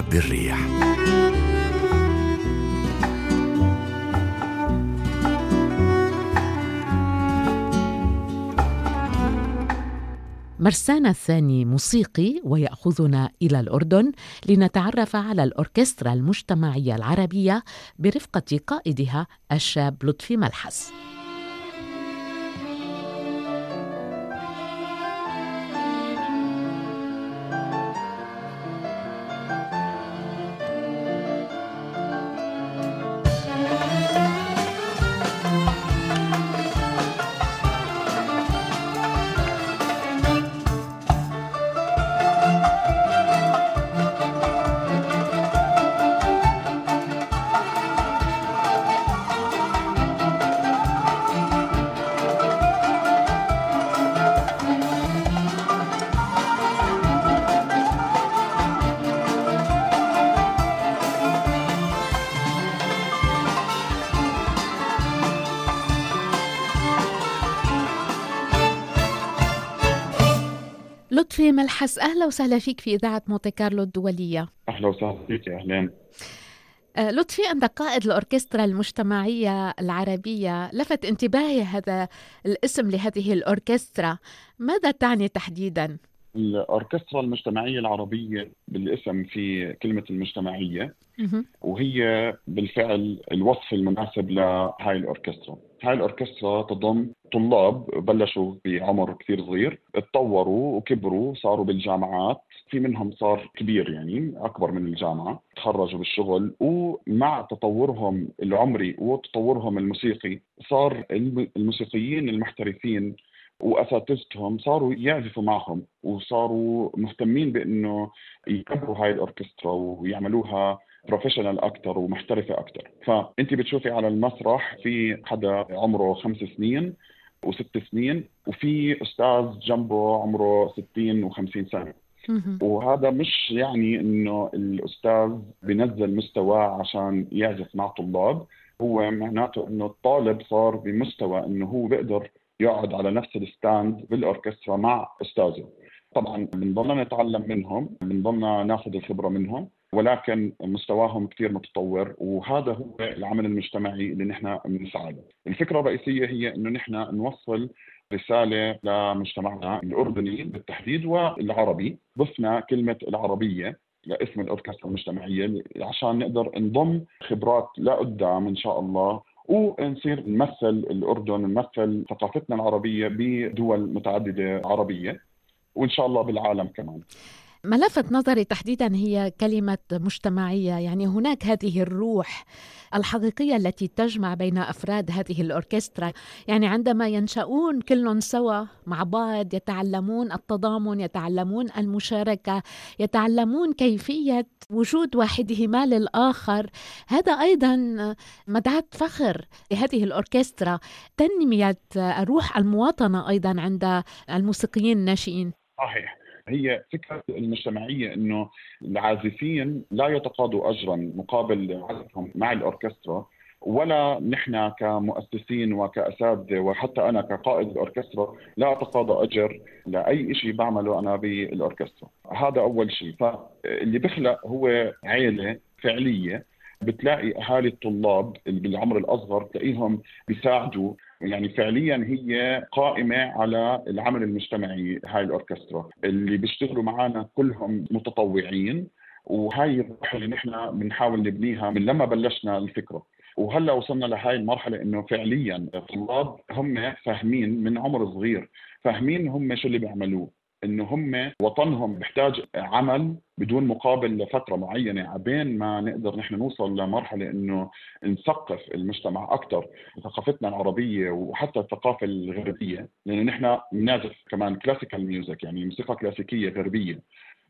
في مهب الريح مرسانا الثاني موسيقي ويأخذنا إلى الأردن لنتعرف على الأوركسترا المجتمعية العربية برفقة قائدها الشاب لطفي ملحس. لطفي ملحس أهلا وسهلا فيك في إذاعة مونتي كارلو الدولية أهلا وسهلا فيك أهلين آه، لطفي أنت قائد الأوركسترا المجتمعية العربية لفت انتباهي هذا الاسم لهذه الأوركسترا ماذا تعني تحديدا؟ الأوركسترا المجتمعية العربية بالاسم في كلمة المجتمعية مهم. وهي بالفعل الوصف المناسب لهاي الأوركسترا هاي الأوركسترا تضم طلاب بلشوا بعمر كثير صغير تطوروا وكبروا صاروا بالجامعات في منهم صار كبير يعني أكبر من الجامعة تخرجوا بالشغل ومع تطورهم العمري وتطورهم الموسيقي صار الم- الموسيقيين المحترفين وأساتذتهم صاروا يعزفوا معهم وصاروا مهتمين بأنه يكبروا هاي الأوركسترا ويعملوها professional أكثر ومحترفة أكثر فانت بتشوفي على المسرح في حدا عمره خمس سنين وست سنين وفي أستاذ جنبه عمره 60 و50 سنة. وهذا مش يعني إنه الأستاذ بنزل مستواه عشان يعزف مع طلاب. هو معناته إنه الطالب صار بمستوى إنه هو بيقدر يقعد على نفس الستاند بالأوركسترا مع أستاذه. طبعا بنضلنا نتعلم منهم بنضلنا ناخذ الخبرة منهم. ولكن مستواهم كثير متطور وهذا هو العمل المجتمعي اللي نحن بنسعى له. الفكرة الرئيسية هي إنه نحن نوصل رسالة لمجتمعنا الأردني بالتحديد والعربي، ضفنا كلمة العربية لاسم الاوركسترا المجتمعية عشان نقدر نضم خبرات لقدام إن شاء الله ونصير نمثل الأردن نمثل ثقافتنا العربية بدول متعددة عربية وإن شاء الله بالعالم كمان. ما لفت نظري تحديدا هي كلمة مجتمعية يعني هناك هذه الروح الحقيقية التي تجمع بين أفراد هذه الأوركسترا. يعني عندما ينشؤون كلهم سوا مع بعض يتعلمون التضامن يتعلمون المشاركة يتعلمون كيفية وجود واحدهما للآخر هذا أيضا مدعاة فخر لهذه الأوركسترا. تنمية روح المواطنة أيضا عند الموسيقيين الناشئين. صحيح. هي فكرة المجتمعية أنه العازفين لا يتقاضوا أجرا مقابل عزفهم مع الأوركسترا ولا نحن كمؤسسين وكأساتذة وحتى أنا كقائد الأوركسترا لا أتقاضى أجر لأي شيء بعمله أنا بالأوركسترا. هذا أول شيء. فاللي بخلق هو عيلة فعلية بتلاقي أهالي الطلاب اللي بالعمر الأصغر تلاقيهم بيساعدوا يعني فعليا هي قائمة على العمل المجتمعي هاي الأوركسترا. اللي بيشتغلوا معنا كلهم متطوعين وهاي الروح اللي نحن بنحاول نبنيها من لما بلشنا الفكرة. وهلأ وصلنا لهاي المرحلة إنه فعليا الطلاب هم فاهمين من عمر صغير فاهمين هم شو اللي بيعملوه. انه هم وطنهم بيحتاج عمل بدون مقابل لفترة معينة. عبين ما نقدر نحن نوصل لمرحلة إنه نثقف المجتمع أكثر ثقافتنا العربية وحتى الثقافة الغربية. لأنه نحن بنعزف كمان classical music يعني موسيقى كلاسيكيه غربية.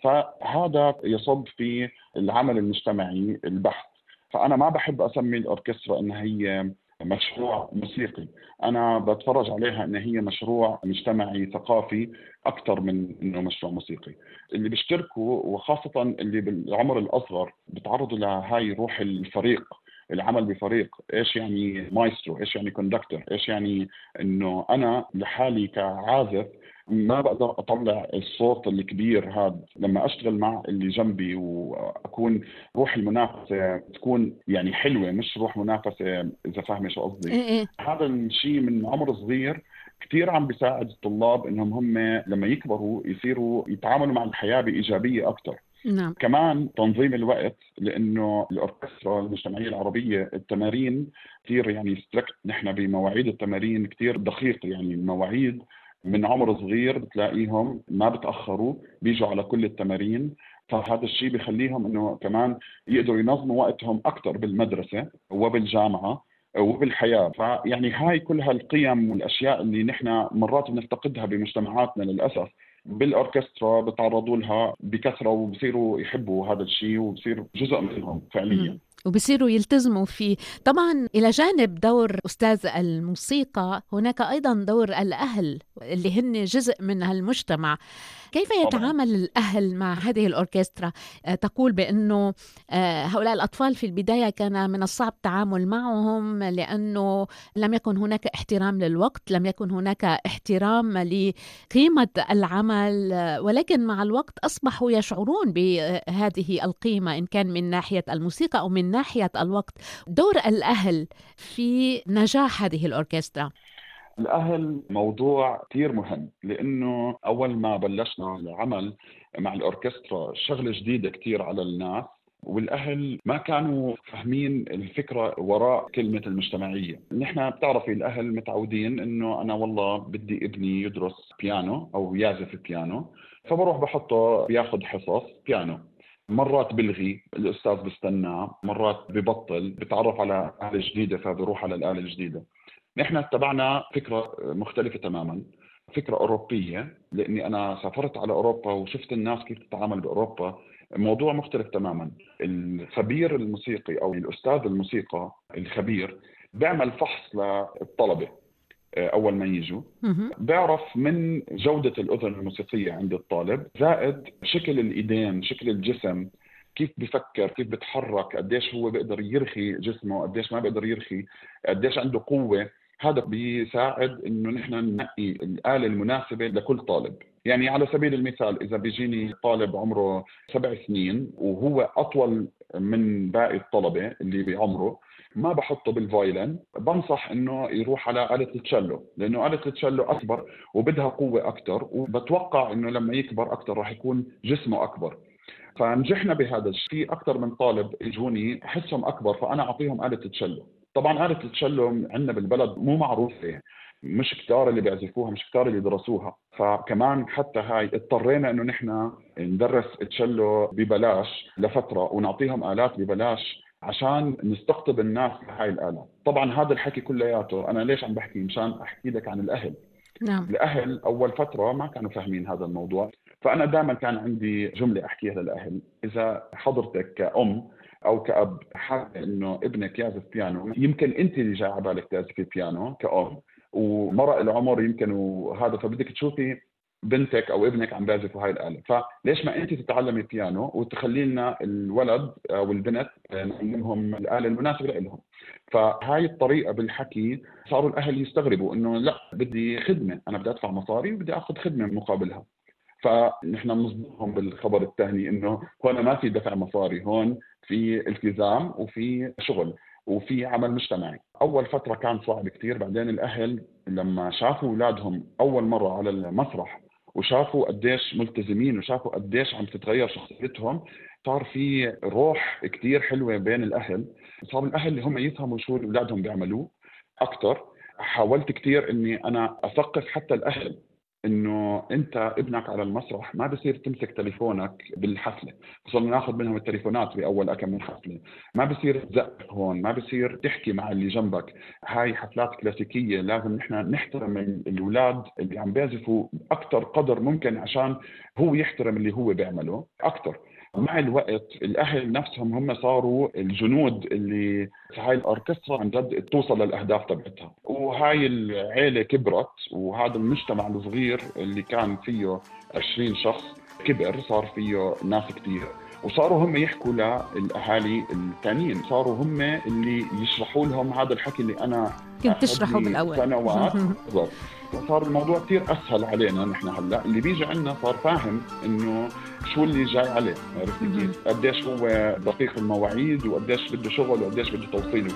فهذا يصب في العمل المجتمعي البحت. فأنا ما بحب أسمي الأوركسترا إنها هي مشروع موسيقي. أنا بتفرج عليها إن هي مشروع مجتمعي ثقافي أكثر من إنه مشروع موسيقي. اللي بيشتركوا وخاصة اللي بالعمر الأصغر بتعرضوا لهاي روح الفريق العمل بفريق. إيش يعني مايسترو إيش يعني conductor إيش يعني إنه أنا لحالي كعازف ما بقدر أطلع الصوت الكبير هذا. لما أشتغل مع اللي جنبي وأكون روح المنافسة تكون يعني حلوة مش روح منافسة إذا فاهمة شو قصدي. إيه إيه. هذا الشيء من عمر صغير كثير عم بيساعد الطلاب إنهم هم لما يكبروا يصيروا يتعاملوا مع الحياة بإيجابية أكثر نعم. كمان تنظيم الوقت لأنه الأوركسترا المجتمعية العربية التمارين كثير يعني ستريكت نحن بمواعيد التمارين كثير دقيق يعني المواعيد من عمر صغير بتلاقيهم ما بتأخروا بيجوا على كل التمارين. فهذا الشيء بخليهم إنه كمان يقدروا ينظموا وقتهم أكثر بالمدرسة وبالجامعة وبالحياة. فيعني هاي كل هالقيم والأشياء اللي نحن مرات بنفتقدها بمجتمعاتنا للأسف. بالأوركسترا بتعرضوا لها بكثرة وبصيروا يحبوا هذا الشيء وبصير جزء منهم فعليا. وبصيروا يلتزموا فيه. طبعا إلى جانب دور أستاذ الموسيقى هناك أيضا دور الأهل اللي هن جزء من هالمجتمع. كيف يتعامل. الأهل مع هذه الأوركسترا؟ آه، تقول بأنه آه، هؤلاء الأطفال في البداية كان من الصعب التعامل معهم لأنه لم يكن هناك احترام للوقت لم يكن هناك احترام لقيمة العمل ولكن مع الوقت أصبحوا يشعرون بهذه القيمة إن كان من ناحية الموسيقى أو من ناحية الوقت دور الأهل في نجاح هذه الأوركسترا؟ الأهل موضوع كثير مهم لأنه أول ما بلشنا العمل مع الأوركسترا شغلة جديدة كثير على الناس والأهل ما كانوا فاهمين الفكرة وراء كلمة المجتمعية، نحن بتعرفي الأهل متعودين إنه أنا والله بدي ابني يدرس بيانو أو يعزف بيانو فبروح بحطه بياخذ حصص بيانو. مرات بلغي الأستاذ بستناه مرات ببطل بتعرف على آلة جديدة فبروح على الآلة الجديدة. نحن اتبعنا فكرة مختلفة تماما فكرة أوروبية لأني أنا سافرت على أوروبا وشفت الناس كيف تتعامل بأوروبا. موضوع مختلف تماما. الخبير الموسيقي أو الأستاذ الموسيقى الخبير بيعمل فحص للطلبة. أول ما يجوا. بيعرف من جودة الأذن الموسيقية عند الطالب زائد شكل الإيدين شكل الجسم كيف بفكر كيف بتحرك قديش هو بيقدر يرخي جسمه قديش ما بيقدر يرخي قديش عنده قوة. هذا بيساعد إنه نحن ننقي الآلة المناسبة لكل طالب. يعني على سبيل المثال إذا بيجيني طالب عمره سبع سنين وهو أطول من باقي الطلبة اللي بعمره ما بحطه بالفايلن بنصح إنه يروح على آلة التشيلو لأنه آلة التشيلو أكبر وبدها قوة أكثر وبتوقع إنه لما يكبر أكثر راح يكون جسمه أكبر. فنجحنا بهذا الشيء. في أكثر من طالب إجوني احسهم أكبر فأنا أعطيهم آلة التشيلو طبعا آلة التشيلو عندنا بالبلد مو معروفة مش كتار اللي بيعزفوها مش كتار اللي درسوها فكمان حتى هاي اضطرينا إنه نحن ندرس تشيلو ببلاش لفترة ونعطيهم آلات ببلاش عشان نستقطب الناس لهاي الآلة طبعا هذا الحكي كلياته. أنا ليش عم بحكي؟ مشان أحكي لك عن الأهل. نعم. الأهل أول فترة ما كانوا فاهمين هذا الموضوع. فأنا دائما كان عندي جملة أحكيها للأهل. إذا حضرتك كأم أو كأب حابة إنه ابنك يعزف بيانو يمكن أنت اللي جاي على بالك تعزفي بيانو كأم ومرق العمر يمكن وهذا فبدك تشوفي بنتك أو ابنك عم بيعزفوا هاي الآلة. فليش ما انت تتعلمي بيانو وتخلي لنا الولد أو البنت نعلمهم الآلة المناسبة لهم؟ فهاي الطريقة بالحكي صاروا الأهل يستغربوا إنه لا بدي خدمة أنا بدي أدفع مصاري وبدي آخذ خدمة مقابلها. فنحن بنصدمهم بالخبر الثاني إنه هون ما في دفع مصاري هون في التزام وفي شغل وفي عمل مجتمعي. أول فترة كان صعب كثير بعدين الأهل لما شافوا أولادهم أول مرة على المسرح وشافوا قديش ملتزمين وشافوا قديش عم تتغير شخصيتهم صار في روح كثير حلوة بين الأهل. صار الأهل اللي هم يفهموا شو اولادهم بيعملوا أكثر حاولت كثير إني أنا أثقف حتى الأهل. إنه أنت ابنك على المسرح ما بصير تمسك تليفونك بالحفلة وصرنا ناخذ منهم التليفونات بأول كم من حفلة. ما بصير تزقف هون ما بصير تحكي مع اللي جنبك. هاي حفلات كلاسيكية لازم نحن نحترم الأولاد اللي عم بيعزفوا أكثر قدر ممكن عشان هو يحترم اللي هو بيعمله أكثر مع الوقت الأهل نفسهم هم صاروا الجنود اللي هاي الأوركسترا عن جد توصل للأهداف تبعتها. وهاي العيلة كبرت وهذا المجتمع الصغير اللي كان فيه 20 شخص كبر صار فيه ناس كثير وصاروا هم يحكوا للأهالي الثانيين صاروا هم اللي يشرحوا لهم هذا الحكي اللي أنا كنت تشرحه بالأول. سنوات. بالضبط. صار الموضوع كثير أسهل علينا نحن هلا. اللي بيجي عندنا صار فاهم إنه شو اللي جاي عليه. عرفت كيف؟ قديش هو دقيق المواعيد وقديش بده شغل وقديش بده توصيل.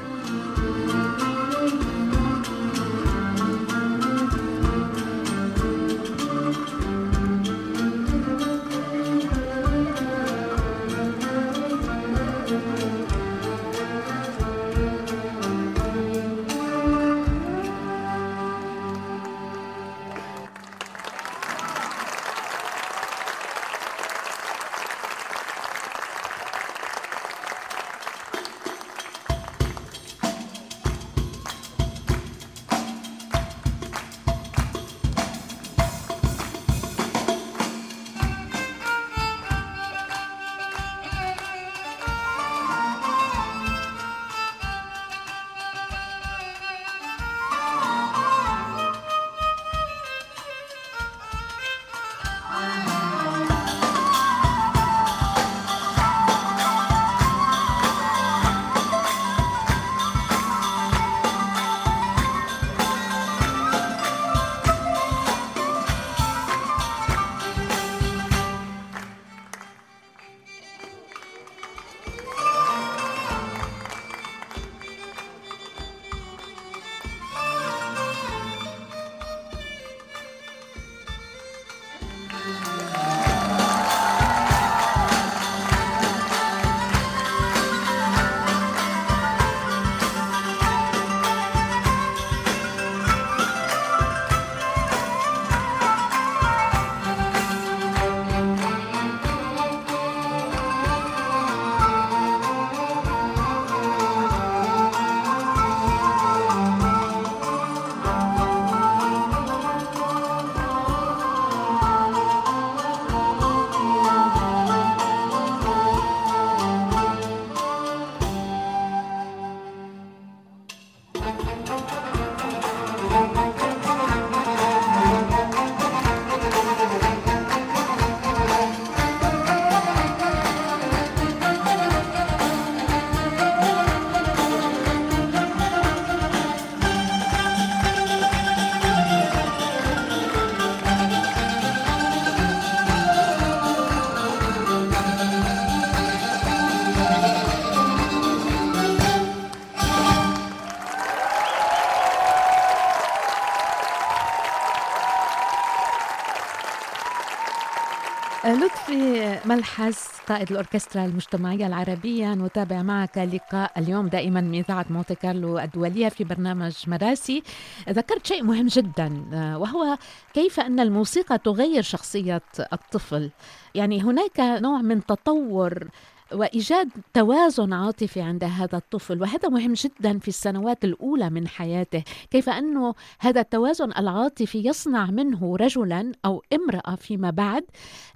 لطفي ملحس قائد الأوركسترا المجتمعية العربية نتابع معك لقاء اليوم دائما من إذاعة مونتي كارلو الدولية في برنامج مراسي. ذكرت شيء مهم جدا وهو كيف أن الموسيقى تغير شخصية الطفل. يعني هناك نوع من تطور وإيجاد توازن عاطفي عند هذا الطفل وهذا مهم جدا في السنوات الأولى من حياته. كيف انه هذا التوازن العاطفي يصنع منه رجلا أو امرأة فيما بعد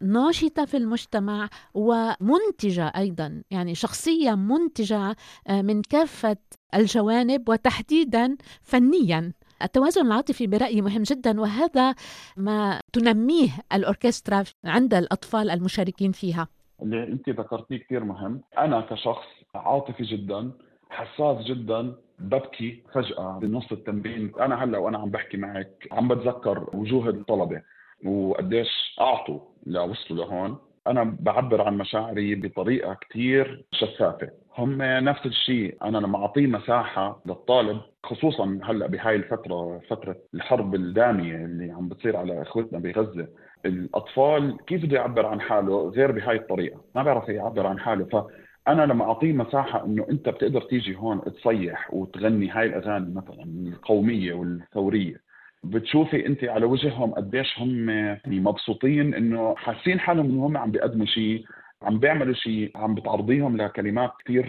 ناشطة في المجتمع ومنتجة أيضا يعني شخصية منتجة آه، من كافة الجوانب وتحديدا فنيا. التوازن العاطفي برأيي مهم جدا وهذا ما تنميه الأوركسترا عند الأطفال المشاركين فيها. اللي انت ذكرتيه كثير مهم. أنا كشخص عاطفي جدا حساس جدا ببكي فجأة بنص التمرين. أنا هلأ وأنا عم بحكي معك عم بتذكر وجوه الطلبة وقديش أعطوا لوصلوا لهون. أنا بعبر عن مشاعري بطريقة كثير شفافة. هم نفس الشيء. أنا لما أعطيه مساحة للطالب خصوصا هلأ بهاي الفترة فترة الحرب الدامية اللي عم بتصير على إخوتنا بغزة الأطفال كيف بده يعبر عن حاله غير بهاي الطريقة؟ ما بيعرف يعبر عن حاله. فأنا لما أعطيه مساحة إنه أنت بتقدر تيجي هون تصيح وتغني هاي الأغاني مثلا القومية والثورية بتشوفي أنت على وجههم قديش هم مبسوطين إنه حاسين حالهم إنه هم عم بيقدموا شيء عم بيعملوا شيء عم بتعرضيهم لكلمات كثير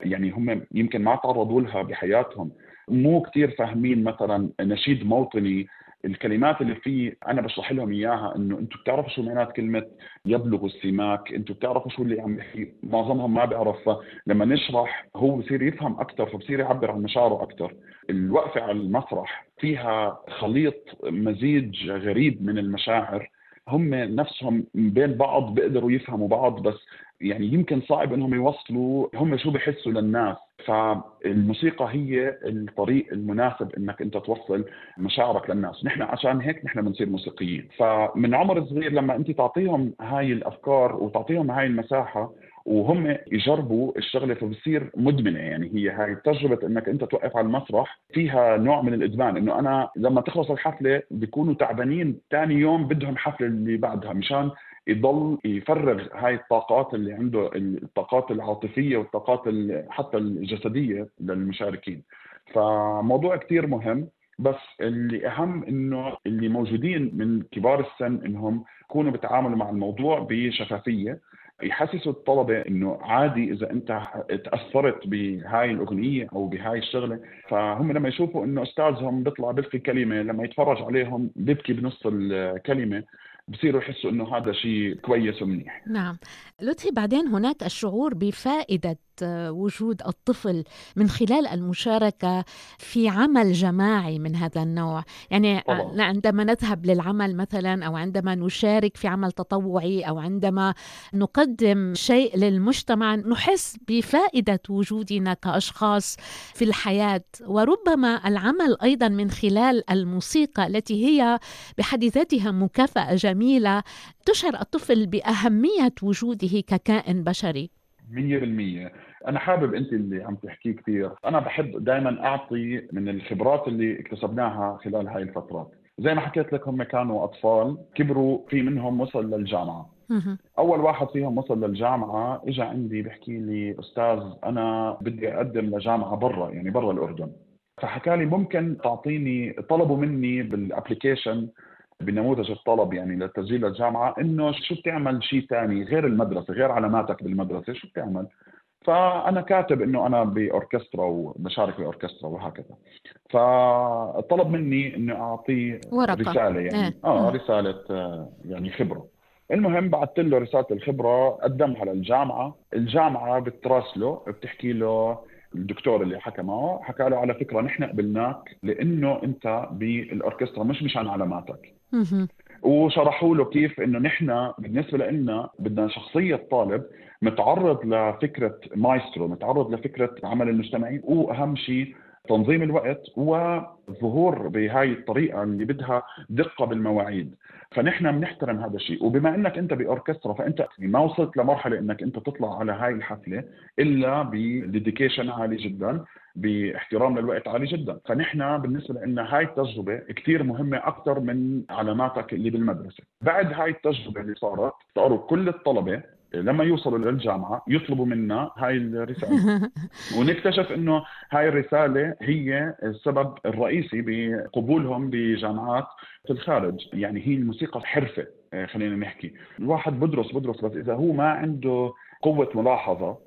يعني هم يمكن ما تعرضوا لها بحياتهم. مو كثير فاهمين مثلا نشيد موطني الكلمات اللي فيه أنا بشرح لهم إياها إنه أنتم بتعرفوا شو معنات كلمة يبلغ السماك أنتم بتعرفوا شو اللي عم يحكي. معظمهم ما بيعرف لما نشرح هو بصير يفهم أكثر فبصير يعبر عن مشاعره أكثر الوقفة على المسرح فيها خليط مزيج غريب من المشاعر. هم نفسهم بين بعض بيقدروا يفهموا بعض بس يعني يمكن صعب إنهم يوصلوا هم شو بحسوا للناس. فالموسيقى هي الطريق المناسب إنك أنت توصل مشاعرك للناس، نحن عشان هيك نحن بنصير موسيقيين، فمن عمر صغير لما أنت تعطيهم هاي الأفكار وتعطيهم هاي المساحة وهم يجربوا الشغلة فبصير مدمنة. يعني هي هاي تجربة إنك أنت توقف على المسرح فيها نوع من الإدمان إنه أنا لما تخلص الحفلة بيكونوا تعبانين ثاني يوم بدهم حفلة اللي بعدها مشان يضل يفرغ هاي الطاقات اللي عنده الطاقات العاطفية والطاقات حتى الجسدية للمشاركين. فموضوع كثير مهم بس اللي أهم إنه اللي موجودين من كبار السن إنهم يكونوا بيتعاملوا مع الموضوع بشفافية. يحسسوا الطلبة إنه عادي إذا أنت تأثرت بهاي الأغنية أو بهاي الشغلة. فهم لما يشوفوا إنه أستاذهم بيطلع بيلقي كلمة لما يتفرج عليهم بيبكي بنص الكلمة بصيروا يحسوا إنه هذا شيء كويس ومنيح. نعم. لطفي بعدين هناك الشعور بفائدة وجود الطفل من خلال المشاركة في عمل جماعي من هذا النوع. يعني طبعا. عندما نذهب للعمل مثلا أو عندما نشارك في عمل تطوعي أو عندما نقدم شيء للمجتمع نحس بفائدة وجودنا كأشخاص في الحياة. وربما العمل أيضا من خلال الموسيقى التي هي بحد ذاتها مكافأة جميلة تشعر الطفل بأهمية وجوده ككائن بشري. 100% أنا حابب أنت اللي عم تحكيه كثير أنا بحب دائما أعطي من الخبرات اللي اكتسبناها خلال هاي الفترات. زي ما حكيت لك هم كانوا أطفال كبروا في منهم وصل للجامعة. أول واحد فيهم وصل للجامعة اجى عندي بيحكي لي أستاذ أنا بدي أقدم لجامعة برا يعني برا الأردن. فحكى لي ممكن تعطيني طلبوا مني بال application بنموذج الطلب يعني للتسجيل للجامعه إنه شو بتعمل شيء ثاني غير المدرسة غير علاماتك بالمدرسة شو بتعمل؟ فأنا كاتب إنه أنا بأوركسترا وبشارك باوركسترا وهكذا. فطلب مني إنه اعطيه ورقة. رسالة يعني. آه, آه رسالة يعني خبرة. المهم بعثت له رسالة الخبرة قدمها للجامعة. الجامعة بتراسله بتحكي له الدكتور اللي حكى معه حكى له على فكرة نحن قبلناك لإنه أنت بالأوركسترا مش مشان علاماتك. وشرحوا له كيف إنه نحن بالنسبة لنا بدنا شخصية طالب متعرض لفكرة مايسترو متعرض لفكرة عمل المجتمعي وأهم شيء تنظيم الوقت وظهور بهاي الطريقة اللي بدها دقة بالمواعيد. فنحن بنحترم هذا الشيء. وبما إنك أنت بأوركسترا فأنت ما وصلت لمرحلة إنك أنت تطلع على هاي الحفلة إلا بديديكيشن عالي جدا باحترام للوقت عالي جدا. فنحن بالنسبة لنا هاي التجربة كثير مهمة أكثر من علاماتك اللي بالمدرسة. بعد هاي التجربة اللي صارت صاروا كل الطلبة لما يوصلوا للجامعه يطلبوا منا هاي الرسالة. ونكتشف إنه هاي الرسالة هي السبب الرئيسي بقبولهم بجامعات في الخارج. يعني هي الموسيقى حرفة آه، خلينا نحكي. الواحد بدرس بدرس بس إذا هو ما عنده قوة ملاحظة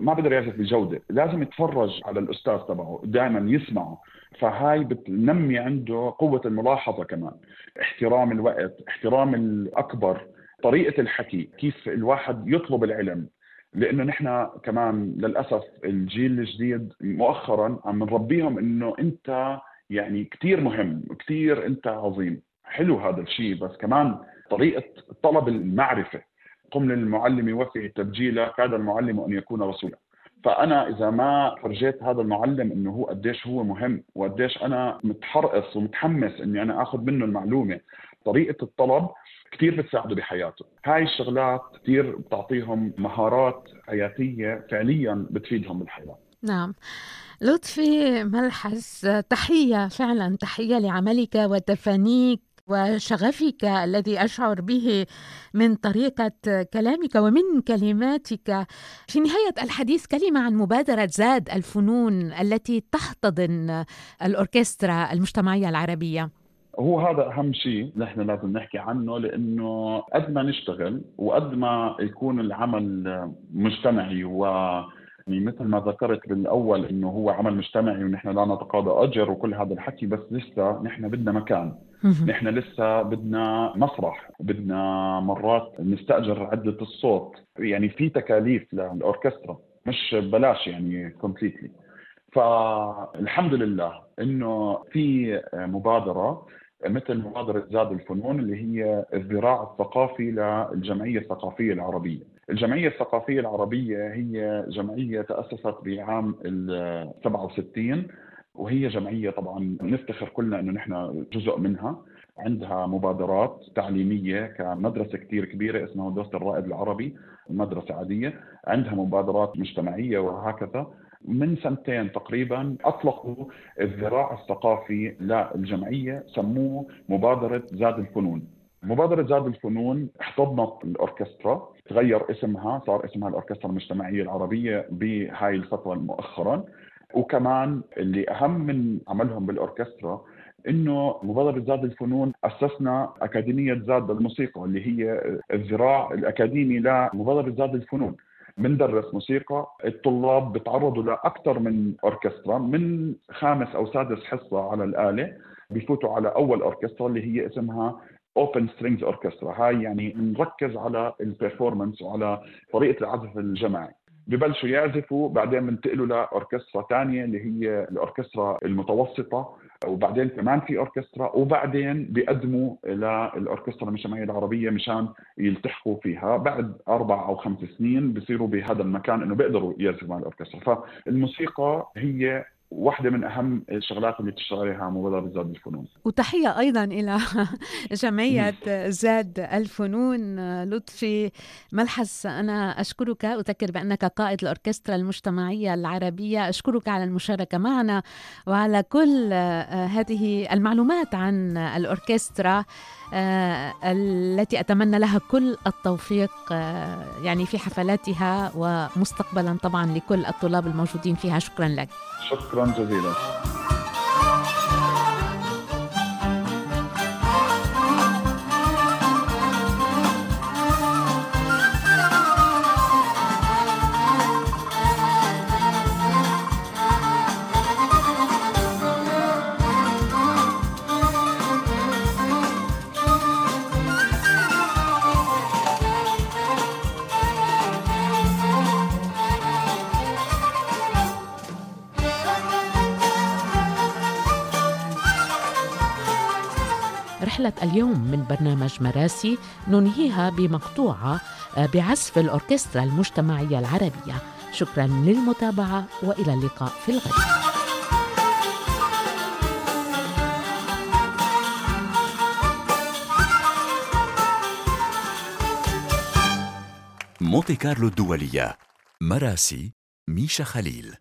ما بقدر يعزف بجودة. لازم يتفرج على الأستاذ تبعه دائما يسمعه. فهاي بتنمي عنده قوة الملاحظة كمان. احترام الوقت احترام الأكبر. طريقة الحكي كيف الواحد يطلب العلم. لأنه نحن كمان للأسف الجيل الجديد مؤخرا عم نربيهم إنه أنت يعني كثير مهم كثير أنت عظيم. حلو هذا الشيء بس كمان طريقة طلب المعرفة. قم للمعلم وفي تبجيلا كاد المعلم أن يكون رسولا. فأنا إذا ما فرجيت هذا المعلم إنه هو قديش هو مهم وقديش أنا متحرقص ومتحمس إني أنا آخذ منه المعلومة طريقة الطلب كثير بتساعده بحياته. هاي الشغلات كثير بتعطيهم مهارات حياتية فعليا بتفيدهم بالحياة. نعم. لطفي ملحس تحية فعلا تحية لعملك وتفانيك وشغفك الذي أشعر به من طريقة كلامك ومن كلماتك. في نهاية الحديث كلمة عن مبادرة زاد الفنون التي تحتضن الأوركسترا المجتمعية العربية. هو هذا أهم شيء نحن لازم نحكي عنه لأنه قد ما نشتغل وقد ما يكون العمل مجتمعي و يعني مثل ما ذكرت بالأول إنه هو عمل مجتمعي ونحن لا نتقاضى أجر وكل هذا الحكي بس لسه نحن بدنا مكان. نحن لسه بدنا مسرح بدنا مرات نستأجر عدة الصوت. يعني في تكاليف للأوركسترا مش بلاش يعني كومبليتلي فالحمد لله إنه في مبادرة مثل مبادرة زاد الفنون اللي هي الذراع الثقافي للجمعية الثقافية العربية. الجمعية الثقافية العربية هي جمعية تأسست بعام ال 67 وهي جمعية طبعا نفتخر كلنا إنه نحن جزء منها. عندها مبادرات تعليمية كمدرسة كثير كبيرة اسمها مدرسة الرائد العربي مدرسة عادية. عندها مبادرات مجتمعية وهكذا. من سنتين تقريبا أطلقوا الذراع الثقافي للجمعية سموه مبادرة زاد الفنون. مبادرة زاد الفنون احتضنت الأوركسترا تغير اسمها صار اسمها الأوركسترا المجتمعية العربية بهاي الفترة مؤخرا. وكمان اللي أهم من عملهم بالأوركسترا إنه مبادرة زاد الفنون أسسنا أكاديمية زاد للموسيقى اللي هي الذراع الأكاديمي لمبادرة زاد الفنون. بندرس موسيقى الطلاب بتعرضوا لأكثر من أوركسترا من خامس أو سادس حصة على الآلة بفوتوا على أول أوركسترا اللي هي اسمها Open Strings Orchestra هاي يعني نركز على ال performance وعلى طريقة العزف الجماعي. ببلشوا يعزفوا بعدين بنتقلوا لأوركسترا ثانية اللي هي الأوركسترا المتوسطة. وبعدين كمان في أوركسترا وبعدين بيقدموا للاوركسترا المجتمعيه العربيه مشان يلتحقوا فيها. بعد أربع أو خمس سنين بصيروا بهذا المكان إنه بيقدروا يعزفوا مع الأوركسترا. فالموسيقى هي واحدة من أهم الشغلات اللي بتشتغل عليها مبادرة زاد الفنون. وتحية أيضا إلى جمعية زاد الفنون لطفي ملحس أنا أشكرك أذكر بأنك قائد الأوركسترا المجتمعية العربية. أشكرك على المشاركة معنا وعلى كل هذه المعلومات عن الأوركسترا آه، التي أتمنى لها كل التوفيق آه، يعني في حفلاتها ومستقبلا طبعا لكل الطلاب الموجودين فيها. شكرا لك. شكرا جزيلا رحلة اليوم من برنامج مراسي ننهيها بمقطوعة آه، بعزف الأوركسترا المجتمعية العربية. شكرا للمتابعة وإلى اللقاء في الغد. مونتي كارلو الدولية مراسي ميشا خليل.